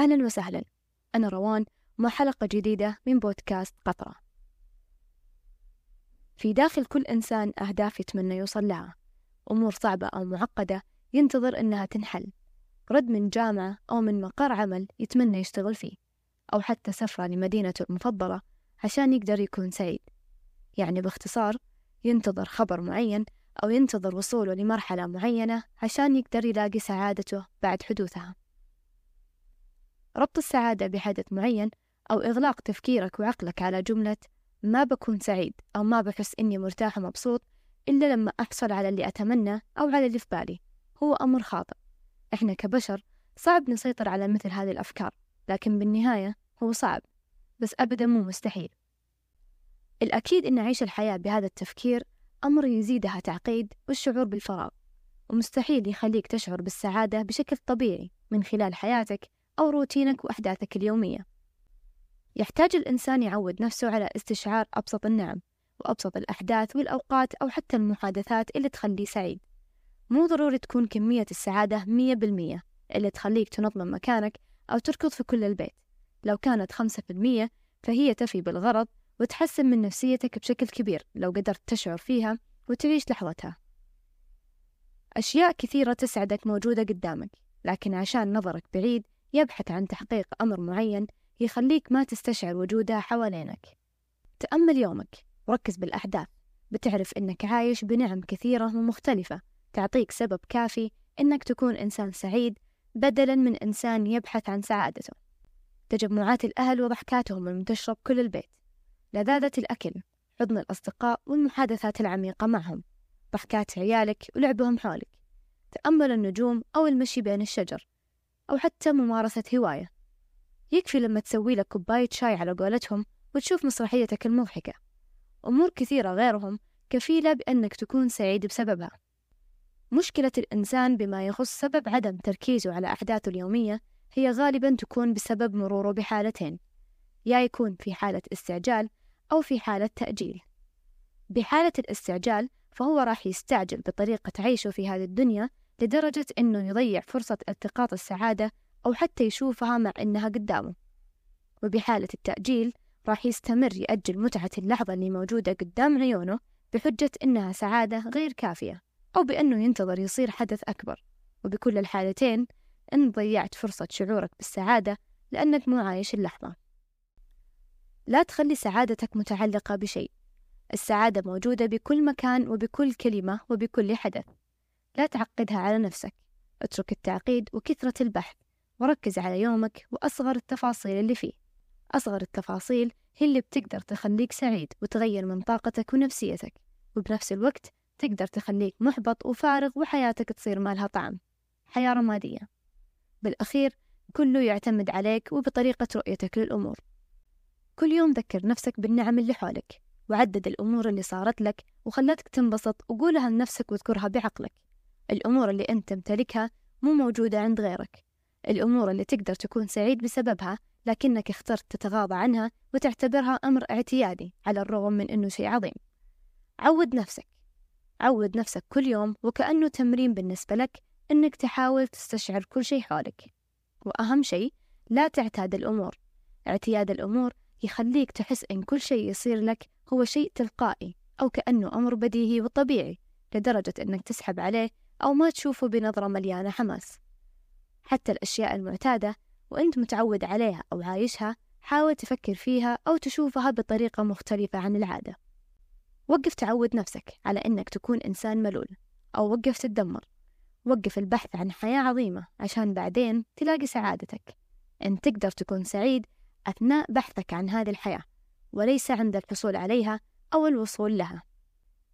أهلا وسهلا. أنا روان مع حلقة جديدة من بودكاست قطرة. في داخل كل إنسان أهداف يتمنى يوصل لها أمور صعبة أو معقدة ينتظر إنها تنحل. رد من جامعة أو من مقر عمل يتمنى يشتغل فيه. أو حتى سفرة لمدينته المفضلة عشان يقدر يكون سعيد. يعني باختصار ينتظر خبر معين أو ينتظر وصوله لمرحلة معينة عشان يقدر يلاقي سعادته بعد حدوثها. ربط السعادة بحدث معين أو إغلاق تفكيرك وعقلك على جملة ما بكون سعيد أو ما بحس إني مرتاح ومبسوط إلا لما أحصل على اللي أتمنى أو على اللي في بالي. هو أمر خاطئ. إحنا كبشر صعب نسيطر على مثل هذه الأفكار لكن بالنهاية هو صعب. بس أبدا مو مستحيل. الأكيد إن عيش الحياة بهذا التفكير أمر يزيدها تعقيد والشعور بالفراغ ومستحيل يخليك تشعر بالسعادة بشكل طبيعي من خلال حياتك أو روتينك وأحداثك اليومية. يحتاج الإنسان يعود نفسه على استشعار أبسط النعم وأبسط الأحداث والأوقات أو حتى المحادثات اللي تخليه سعيد. مو ضروري تكون كمية السعادة مية بالمية اللي تخليك تنط من مكانك أو تركض في كل البيت. لو كانت خمسة بالمية فهي تفي بالغرض وتحسن من نفسيتك بشكل كبير لو قدرت تشعر فيها وتعيش لحظتها. أشياء كثيرة تسعدك موجودة قدامك لكن عشان نظرك بعيد يبحث عن تحقيق أمر معين يخليك ما تستشعر وجودها حوالينك. تأمل يومك وركز بالأحداث. بتعرف إنك عايش بنعم كثيرة ومختلفة. تعطيك سبب كافي إنك تكون إنسان سعيد بدلا من إنسان يبحث عن سعادته. تجمعات الأهل وضحكاتهم المنتشرة بكل البيت. لذاذة الأكل حضن الأصدقاء والمحادثات العميقة معهم. ضحكات عيالك ولعبهم حولك. تأمل النجوم أو المشي بين الشجر. أو حتى ممارسة هواية. يكفي لما تسوي لك كوباية شاي على قولتهم وتشوف مسرحيتك المضحكة. أمور كثيرة غيرهم كفيلة بأنك تكون سعيد بسببها. مشكلة الإنسان بما يخص سبب عدم تركيزه على أحداثه اليومية هي غالبا تكون بسبب مروره بحالتين. يا يكون في حالة استعجال أو في حالة تأجيل. بحالة الاستعجال فهو راح يستعجل بطريقة عيشه في هذه الدنيا لدرجة إنه يضيع فرصة التقاط السعادة أو حتى يشوفها مع إنها قدامه. وبحالة التأجيل راح يستمر يأجل متعة اللحظة اللي موجودة قدام عيونه بحجة إنها سعادة غير كافية أو بأنه ينتظر يصير حدث أكبر. وبكل الحالتين إن ضيعت فرصة شعورك بالسعادة لأنك مو عايش اللحظة. لا تخلي سعادتك متعلقة بشيء. السعادة موجودة بكل مكان وبكل كلمة وبكل حدث. لا تعقدها على نفسك. اترك التعقيد وكثرة البحث وركز على يومك وأصغر التفاصيل اللي فيه. أصغر التفاصيل هي اللي بتقدر تخليك سعيد وتغير من طاقتك ونفسيتك وبنفس الوقت تقدر تخليك محبط وفارغ وحياتك تصير مالها طعم. حياة رمادية. بالأخير كله يعتمد عليك وبطريقة رؤيتك للأمور. كل يوم ذكر نفسك بالنعم اللي حولك وعدد الأمور اللي صارت لك وخلتك تنبسط وقولها لنفسك واذكرها بعقلك. الأمور اللي أنت تمتلكها مو موجودة عند غيرك. الأمور اللي تقدر تكون سعيد بسببها لكنك اخترت تتغاضى عنها وتعتبرها أمر اعتيادي على الرغم من أنه شيء عظيم. عود نفسك. عود نفسك كل يوم وكأنه تمرين بالنسبة لك أنك تحاول تستشعر كل شيء حولك. وأهم شيء لا تعتاد الأمور. اعتياد الأمور يخليك تحس إن كل شيء يصير لك هو شيء تلقائي أو كأنه أمر بديهي وطبيعي لدرجة إنك تسحب عليه أو ما تشوفه بنظرة مليانة حماس. حتى الأشياء المعتادة وأنت متعود عليها أو عايشها حاول تفكر فيها أو تشوفها بطريقة مختلفة عن العادة. وقف تعود نفسك على إنك تكون إنسان ملول أو وقف تتدمر. وقف البحث عن حياة عظيمة عشان بعدين تلاقي سعادتك. إن تقدر تكون سعيد أثناء بحثك عن هذه الحياة وليس عند الحصول عليها أو الوصول لها.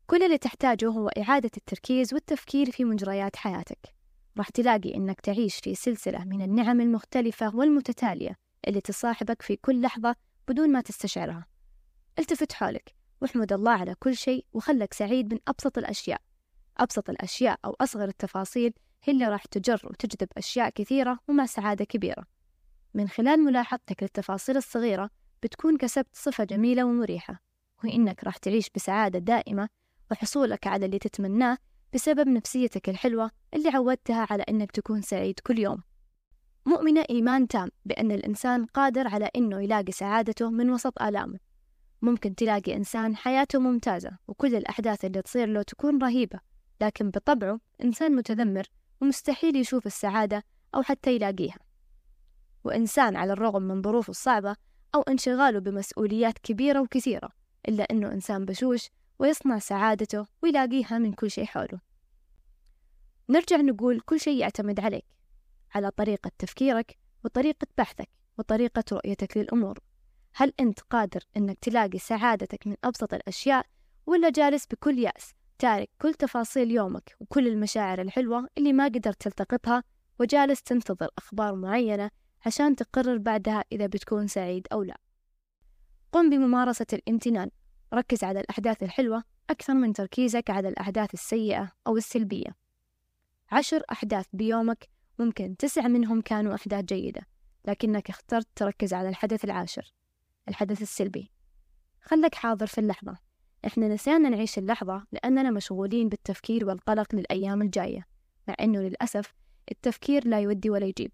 كل اللي تحتاجه هو إعادة التركيز والتفكير في مجريات حياتك. راح تلاقي إنك تعيش في سلسلة من النعم المختلفة والمتتالية اللي تصاحبك في كل لحظة بدون ما تستشعرها. التفت حولك واحمد الله على كل شيء وخلك سعيد من أبسط الأشياء. أبسط الأشياء أو أصغر التفاصيل هي اللي راح تجر وتجذب أشياء كثيرة ومع سعادة كبيرة. من خلال ملاحظتك للتفاصيل الصغيرة بتكون كسبت صفة جميلة ومريحة وهي إنك راح تعيش بسعادة دائمة وحصولك على اللي تتمناه بسبب نفسيتك الحلوة اللي عودتها على إنك تكون سعيد كل يوم. مؤمنة إيمان تام بأن الإنسان قادر على إنه يلاقي سعادته من وسط آلامه. ممكن تلاقي إنسان حياته ممتازة وكل الأحداث اللي تصير له تكون رهيبة لكن بطبعه إنسان متذمر ومستحيل يشوف السعادة أو حتى يلاقيها. وإنسان على الرغم من ظروفه الصعبة أو انشغاله بمسؤوليات كبيرة وكثيرة إلا إنه إنسان بشوش ويصنع سعادته ويلاقيها من كل شيء حوله. نرجع نقول كل شيء يعتمد عليك على طريقة تفكيرك وطريقة بحثك وطريقة رؤيتك للأمور. هل أنت قادر أنك تلاقي سعادتك من أبسط الأشياء ولا جالس بكل يأس تارك كل تفاصيل يومك وكل المشاعر الحلوة اللي ما قدرت تلتقطها وجالس تنتظر أخبار معينة عشان تقرر بعدها إذا بتكون سعيد أو لا؟ قم بممارسة الامتنان ركز على الأحداث الحلوة أكثر من تركيزك على الأحداث السيئة أو السلبية. عشر أحداث بيومك ممكن تسعة منهم كانوا أحداث جيدة لكنك اخترت تركز على الحدث العاشر الحدث السلبي. خلك حاضر في اللحظة. إحنا نسينا نعيش اللحظة لأننا مشغولين بالتفكير والقلق للأيام الجاية مع إنه للأسف التفكير لا يودي ولا يجيب.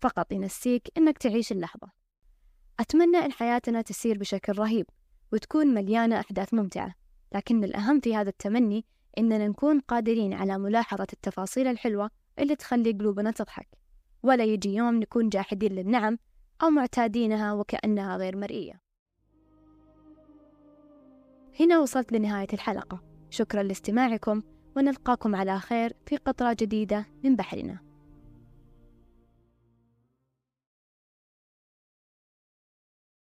فقط ينسيك إنك تعيش اللحظة. أتمنى إن حياتنا تسير بشكل رهيب. وتكون مليانة أحداث ممتعة. لكن الأهم في هذا التمني إننا نكون قادرين على ملاحظة التفاصيل الحلوة اللي تخلي قلوبنا تضحك ولا يجي يوم نكون جاحدين للنعم أو معتادينها وكأنها غير مرئية. هنا وصلت لنهاية الحلقة. شكرا لاستماعكم ونلقاكم على خير في قطرة جديدة من بحرنا.